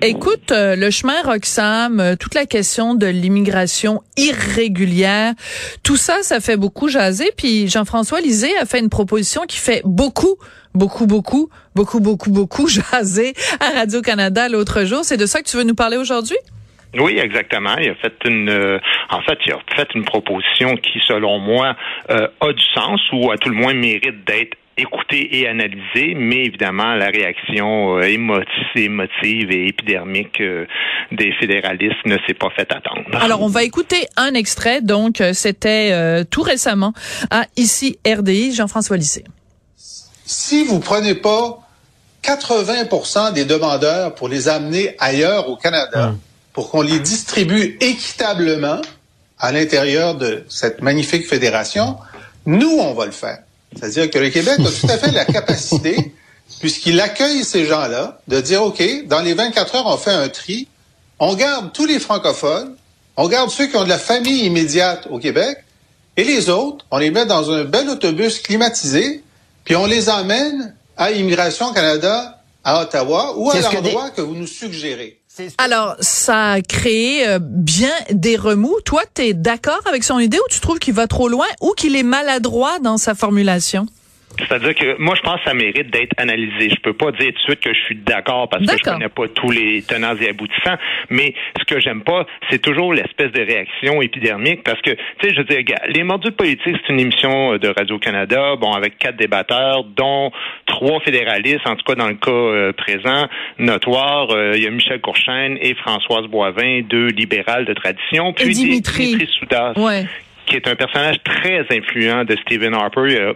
Écoute, euh, le chemin Roxham, euh, toute la question de l'immigration irrégulière, tout ça, ça fait beaucoup jaser. Puis Jean-François Lisée a fait une proposition qui fait beaucoup, beaucoup, beaucoup, beaucoup, beaucoup, beaucoup jaser à Radio-Canada l'autre jour. C'est de ça que tu veux nous parler aujourd'hui? Oui, exactement. Il a fait une, euh, en fait, il a fait une proposition qui, selon moi, euh, a du sens ou à tout le moins mérite d'être écoutée et analysée, mais évidemment, la réaction euh, émotive, et épidermique euh, des fédéralistes ne s'est pas fait attendre. Alors, on va écouter un extrait. Donc, euh, c'était euh, tout récemment à ici RDI, Jean-François Lisée. si vous prenez pas 80% des demandeurs pour les amener ailleurs au Canada, pour qu'on les distribue équitablement à l'intérieur de cette magnifique fédération, nous, on va le faire. C'est-à-dire que le Québec a tout à fait la capacité, puisqu'il accueille ces gens-là, de dire, OK, dans les 24 heures, on fait un tri, on garde tous les francophones, on garde ceux qui ont de la famille immédiate au Québec, et les autres, on les met dans un bel autobus climatisé, puis on les emmène à Immigration Canada à Ottawa ou à ce que l'endroit que vous nous suggérez. Alors, ça a créé euh, bien des remous. Toi, tu es d'accord avec son idée ou tu trouves qu'il va trop loin ou qu'il est maladroit dans sa formulation? C'est-à-dire que moi, je pense que ça mérite d'être analysé. Je peux pas dire tout de suite que je suis d'accord parce que je connais pas tous les tenants et aboutissants, mais ce que j'aime pas, c'est toujours l'espèce de réaction épidermique parce que, tu sais, je veux dire, les mordus politiques, c'est une émission euh, de Radio-Canada, bon, avec quatre débatteurs, dont trois fédéralistes, en tout cas dans le cas euh, présent, notoire. Euh, Il y a Michel Courchaine et Françoise Boivin, deux libérales de tradition. Puis Dimitri. Dimitri Soudas Ouais. qui est un personnage très influent de Stephen Harper. Il a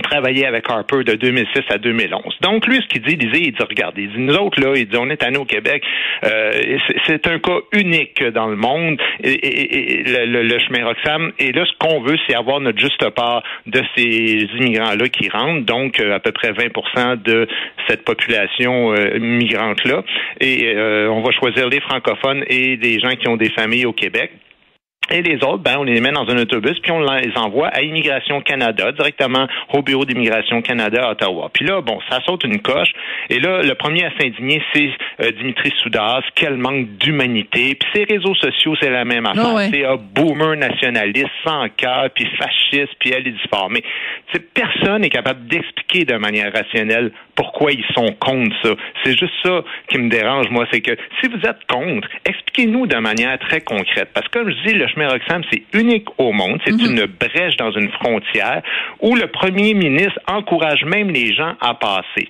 travaillé avec Harper de 2006 à 2011. Donc, lui, ce qu'il dit, il dit, il dit, regardez, il dit, nous autres, là, il dit, on est à nous au Québec. Euh, c'est- un cas unique dans le monde, et, et- le- le chemin Roxham. Et là, ce qu'on veut, c'est avoir notre juste part de ces immigrants-là qui rentrent, donc euh, à peu près 20% de cette population euh, migrante-là. Et euh, on va choisir les francophones et des gens qui ont des familles au Québec. Et les autres, ben, on les met dans un autobus, puis on les envoie à Immigration Canada, directement au bureau d'Immigration Canada à Ottawa. Puis là, bon, ça saute une coche. Et là, le premier à s'indigner, c'est euh, Dimitri Soudas. Quel manque d'humanité. Puis ces réseaux sociaux, c'est la même affaire. Ah ouais. C'est un boomer nationaliste, sans cœur, puis fasciste, puis elle est sais, personne n'est capable d'expliquer de manière rationnelle pourquoi ils sont contre ça. C'est juste ça qui me dérange, moi. C'est que si vous êtes contre, expliquez-nous de manière très concrète. Parce que comme je dis, le chemin Roxham, c'est unique au monde. C'est une brèche dans une frontière où le premier ministre encourage même les gens à passer.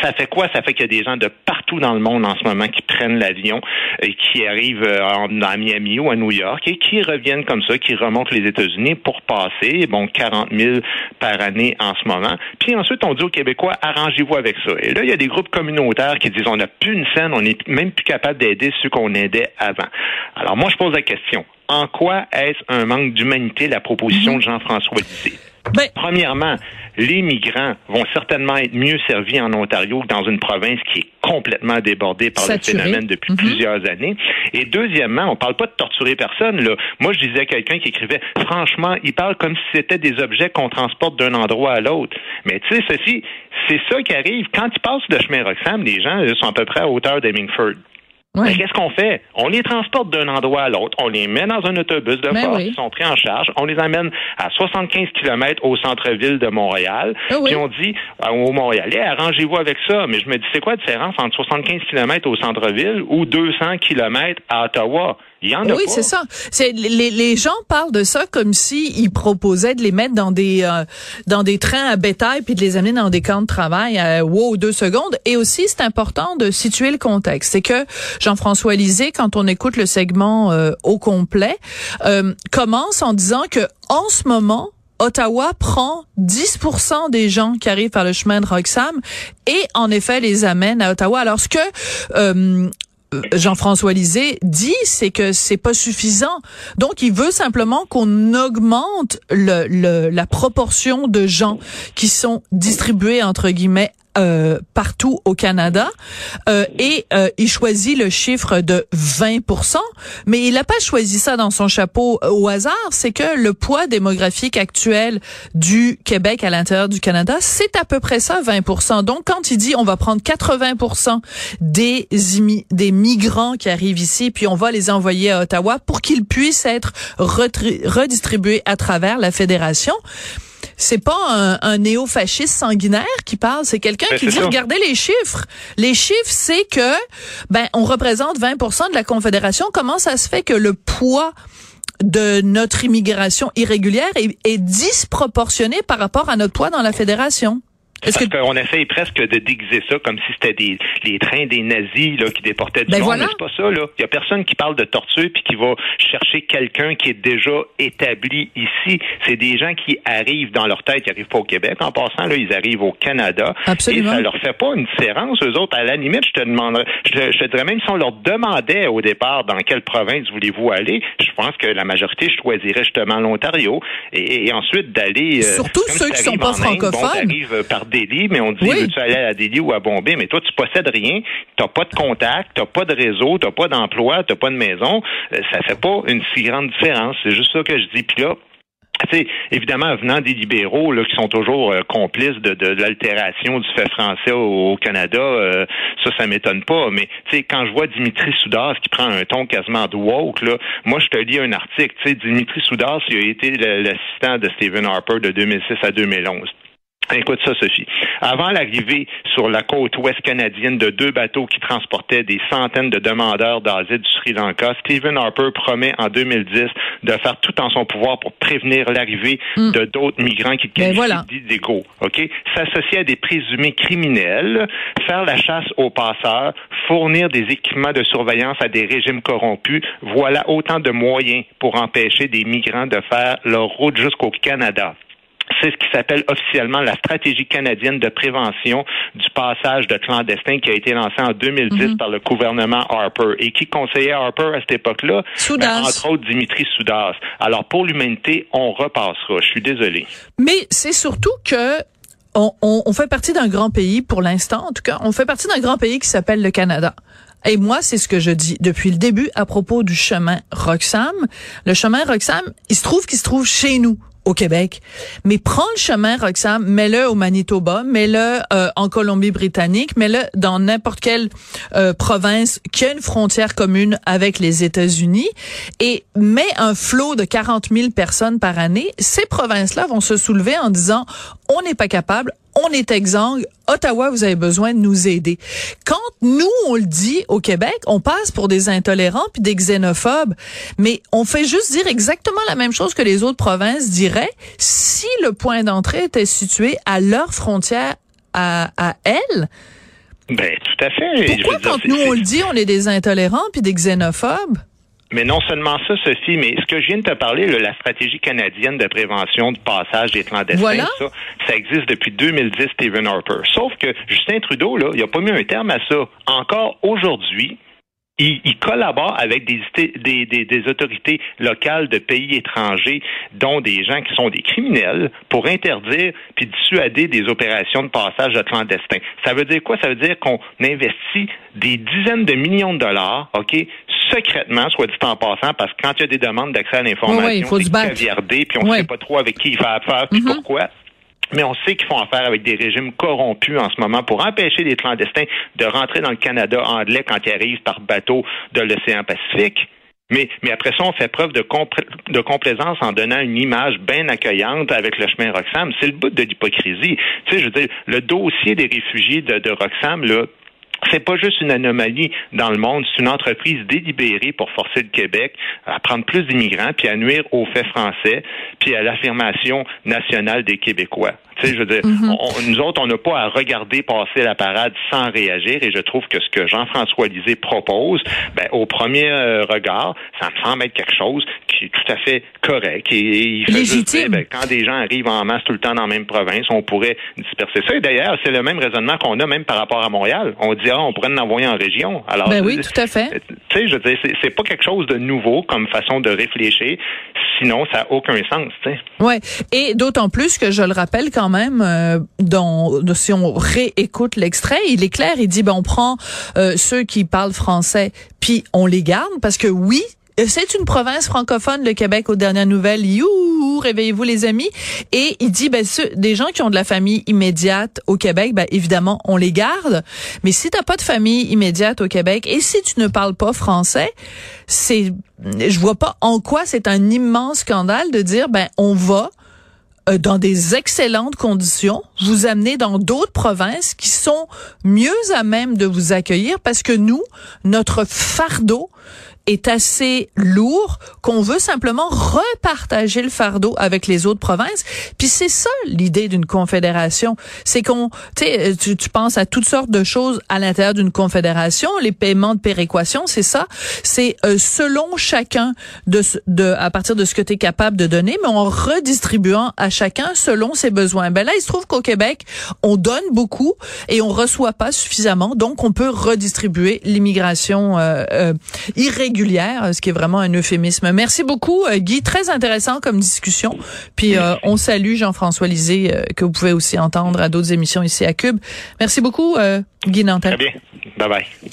Ça fait quoi? Ça fait qu'il y a des gens de partout dans le monde en ce moment qui prennent l'avion et qui arrivent euh, en- à Miami ou à New York et qui reviennent comme ça, qui remontent les États-Unis pour passer, bon, 40 000 par année en ce moment. Puis ensuite, on dit aux Québécois, arrangez-vous avec ça. Et là, il y a des groupes communautaires qui disent, on n'a plus une scène, on n'est même plus capable d'aider ceux qu'on aidait avant. Alors moi, je pose la question. En quoi est-ce un manque d'humanité, la proposition de Jean-François Lisée? Ben, Premièrement, les migrants vont certainement être mieux servis en Ontario que dans une province qui est complètement débordée par le phénomène depuis Mhm. plusieurs années. Et deuxièmement, on parle pas de torturer personne. Là. Moi, je disais à quelqu'un qui écrivait, franchement, il parle comme si c'était des objets qu'on transporte d'un endroit à l'autre. Mais tu sais, ceci, c'est ça qui arrive. Quand ils passent le chemin Roxham, les gens eux, sont à peu près à hauteur d'Hemingford. Ouais. Mais qu'est-ce qu'on fait? On les transporte d'un endroit à l'autre. On les met dans un autobus de Ben force. oui. Ils sont pris en charge. On les amène à 75 km au centre-ville de Montréal. Ah oui. Puis on dit euh, aux Montréalais, arrangez-vous avec ça. Mais je me dis, c'est quoi la différence entre 75 km au centre-ville ou 200 km à Ottawa? Il y en a Oui, c'est ça. C'est les, les gens parlent de ça comme si ils proposaient de les mettre dans des euh, dans des trains à bétail puis de les amener dans des camps de travail à wow deux secondes. Et aussi, c'est important de situer le contexte. C'est que Jean-François Lisée, quand on écoute le segment euh, au complet, euh, commence en disant que en ce moment Ottawa prend 10% des gens qui arrivent par le chemin de Roxham et en effet les amène à Ottawa. Alors ce que euh, Jean-François Lisée dit, c'est que c'est pas suffisant. Donc, il veut simplement qu'on augmente le, le, la proportion de gens qui sont distribués entre guillemets euh, partout au Canada euh, et euh, il choisit le chiffre de 20% mais il n'a pas choisi ça dans son chapeau au hasard, c'est que le poids démographique actuel du Québec à l'intérieur du Canada, c'est à peu près ça 20% Donc quand il dit on va prendre 80 des des migrants qui arrivent ici puis on va les envoyer à Ottawa pour qu'ils puissent être redistribués à travers la fédération, c'est pas un, un néo-fasciste sanguinaire qui parle, c'est quelqu'un ben, qui dit regardez les chiffres. Les chiffres, c'est que ben on représente 20% de la Confédération. Comment ça se fait que le poids de notre immigration irrégulière est, est disproportionné par rapport à notre poids dans la fédération? Parce qu'on essaye presque de déguiser ça comme si c'était des les trains des nazis là, qui déportaient du ben monde. Mais c'est pas ça. là. Il y a personne qui parle de torture puis qui va chercher quelqu'un qui est déjà établi ici. C'est des gens qui arrivent dans leur tête, ils arrivent pas au Québec. En passant, là, ils arrivent au Canada. Absolument. Et ça leur fait pas une différence. Eux autres, à la limite, je te demanderais, je te, dirais même si on leur demandait au départ dans quelle province voulez-vous aller, je pense que la majorité choisirait justement l'Ontario. Et, ensuite d'aller. Euh, Surtout ceux qui sont pas francophones mais on dit, veux-tu aller à Delhi ou à Bombay? Mais toi, tu possèdes rien, t'as pas de contact, t'as pas de réseau, t'as pas d'emploi, t'as pas de maison. Euh, ça fait pas une si grande différence. C'est juste ça que je dis. Puis là, sais, évidemment, venant des libéraux là, qui sont toujours euh, complices de, de, l'altération du fait français au, Canada, euh, ça, ça m'étonne pas. Mais quand je vois Dimitri Soudas qui prend un ton quasiment de woke, là, moi, je te lis un article. Dimitri Soudas, il a été l'assistant de Stephen Harper de 2006 à 2011. Écoute ça, Sophie. Avant l'arrivée sur la côte ouest canadienne de deux bateaux qui transportaient des centaines de demandeurs d'asile du Sri Lanka, Stephen Harper promet en 2010 de faire tout en son pouvoir pour prévenir l'arrivée hmm. de d'autres migrants qui ben qualifient d'illégaux. OK? S'associer à des présumés criminels, faire la chasse aux passeurs, fournir des équipements de surveillance à des régimes corrompus, voilà autant de moyens pour empêcher des migrants de faire leur route jusqu'au Canada. C'est ce qui s'appelle officiellement la stratégie canadienne de prévention du passage de clandestins qui a été lancée en 2010 mhm. par le gouvernement Harper. Et qui conseillait Harper à cette époque-là? Ben, entre autres, Dimitri Soudas. Alors, pour l'humanité, on repassera. Je suis désolé. Mais c'est surtout que on, on fait partie d'un grand pays, pour l'instant en tout cas, on fait partie d'un grand pays qui s'appelle le Canada. Et moi, c'est ce que je dis depuis le début à propos du chemin Roxham. Le chemin Roxham, il se trouve qu'il se trouve chez nous au Québec. Mais prends le chemin, Roxane, mets-le au Manitoba, mets-le euh, en Colombie-Britannique, mets-le dans n'importe quelle euh, province qui a une frontière commune avec les États-Unis et mets un flot de 40 000 personnes par année. Ces provinces-là vont se soulever en disant, on n'est pas capable, on est exsangue. Ottawa, vous avez besoin de nous aider. Quand nous, on le dit au Québec, on passe pour des intolérants puis des xénophobes, mais on fait juste dire exactement la même chose que les autres provinces diraient si le point d'entrée était situé à leur frontière à, à elles. Ben, tout à fait. Pourquoi, quand nous, on le dit, on est des intolérants puis des xénophobes? Mais non seulement ça, Sophie, mais ce que je viens de te parler, la stratégie canadienne de prévention du passage des clandestins, ça, ça existe depuis 2010, Stephen Harper. Sauf que Justin Trudeau, là, il a pas mis un terme à ça. Encore aujourd'hui, il, collabore avec des, des, des, autorités locales de pays étrangers, dont des gens qui sont des criminels, pour interdire puis dissuader des opérations de passage de clandestins. Ça veut dire quoi? Ça veut dire qu'on investit des dizaines de millions de dollars, OK, secrètement, soit dit en passant, parce que quand il y a des demandes d'accès à l'information, c'est puis on ne sait pas trop avec qui il fait affaire, puis mm-hmm. pourquoi. Mais on sait qu'ils font affaire avec des régimes corrompus en ce moment pour empêcher les clandestins de rentrer dans le Canada anglais quand ils arrivent par bateau de l'océan Pacifique. Mais, mais après ça, on fait preuve de, de complaisance en donnant une image bien accueillante avec le chemin Roxham. C'est le bout de l'hypocrisie. Tu sais, je veux dire, le dossier des réfugiés de, de Roxham, là, c'est pas juste une anomalie dans le monde, c'est une entreprise délibérée pour forcer le Québec à prendre plus d'immigrants puis à nuire aux faits français puis à l'affirmation nationale des Québécois. Tu sais, je veux dire, mm-hmm. nous autres, on n'a pas à regarder passer la parade sans réagir et je trouve que ce que Jean-François Lisée propose, ben, au premier euh, regard, ça me semble être quelque chose qui est tout à fait correct. Et, il fait Légitime. juste ben, quand des gens arrivent en masse tout le temps dans la même province, on pourrait disperser ça. Et d'ailleurs, c'est le même raisonnement qu'on a même par rapport à Montréal. On dit, ah, on pourrait en envoyer en région. Alors, Ben oui, tout à fait. Tu sais, je veux dire, c'est, c'est pas quelque chose de nouveau comme façon de réfléchir. Sinon, ça n'a aucun sens, tu sais. Ouais, et d'autant plus que je le rappelle quand même, euh, dans, si on réécoute l'extrait, il est clair, il dit ben on prend euh, ceux qui parlent français, puis on les garde parce que oui. C'est une province francophone, le Québec, aux dernières nouvelles. Youhou, réveillez-vous les amis. Et il dit, ben, ceux, des gens qui ont de la famille immédiate au Québec, ben, évidemment, on les garde. Mais si t'as pas de famille immédiate au Québec et si tu ne parles pas français, c'est, je vois pas en quoi c'est un immense scandale de dire, ben, on va euh, dans des excellentes conditions, vous amener dans d'autres provinces qui sont mieux à même de vous accueillir parce que nous, notre fardeau est assez lourd qu'on veut simplement repartager le fardeau avec les autres provinces. Puis c'est ça l'idée d'une confédération, c'est qu'on, tu sais, tu, tu penses à toutes sortes de choses à l'intérieur d'une confédération, les paiements de péréquation, c'est ça, c'est euh, selon chacun de, de à partir de ce que tu es capable de donner, mais en redistribuant à chacun selon ses besoins. Ben là, il se trouve qu'au Québec, on donne beaucoup et on reçoit pas suffisamment, donc on peut redistribuer l'immigration euh, euh, irrégulière, ce qui est vraiment un euphémisme. Merci beaucoup, euh, Guy. Très intéressant comme discussion. Puis euh, on salue Jean-François Lisée, euh, que vous pouvez aussi entendre à d'autres émissions ici à Cube. Merci beaucoup, euh, Guy Nantel. Très bien. Bye bye.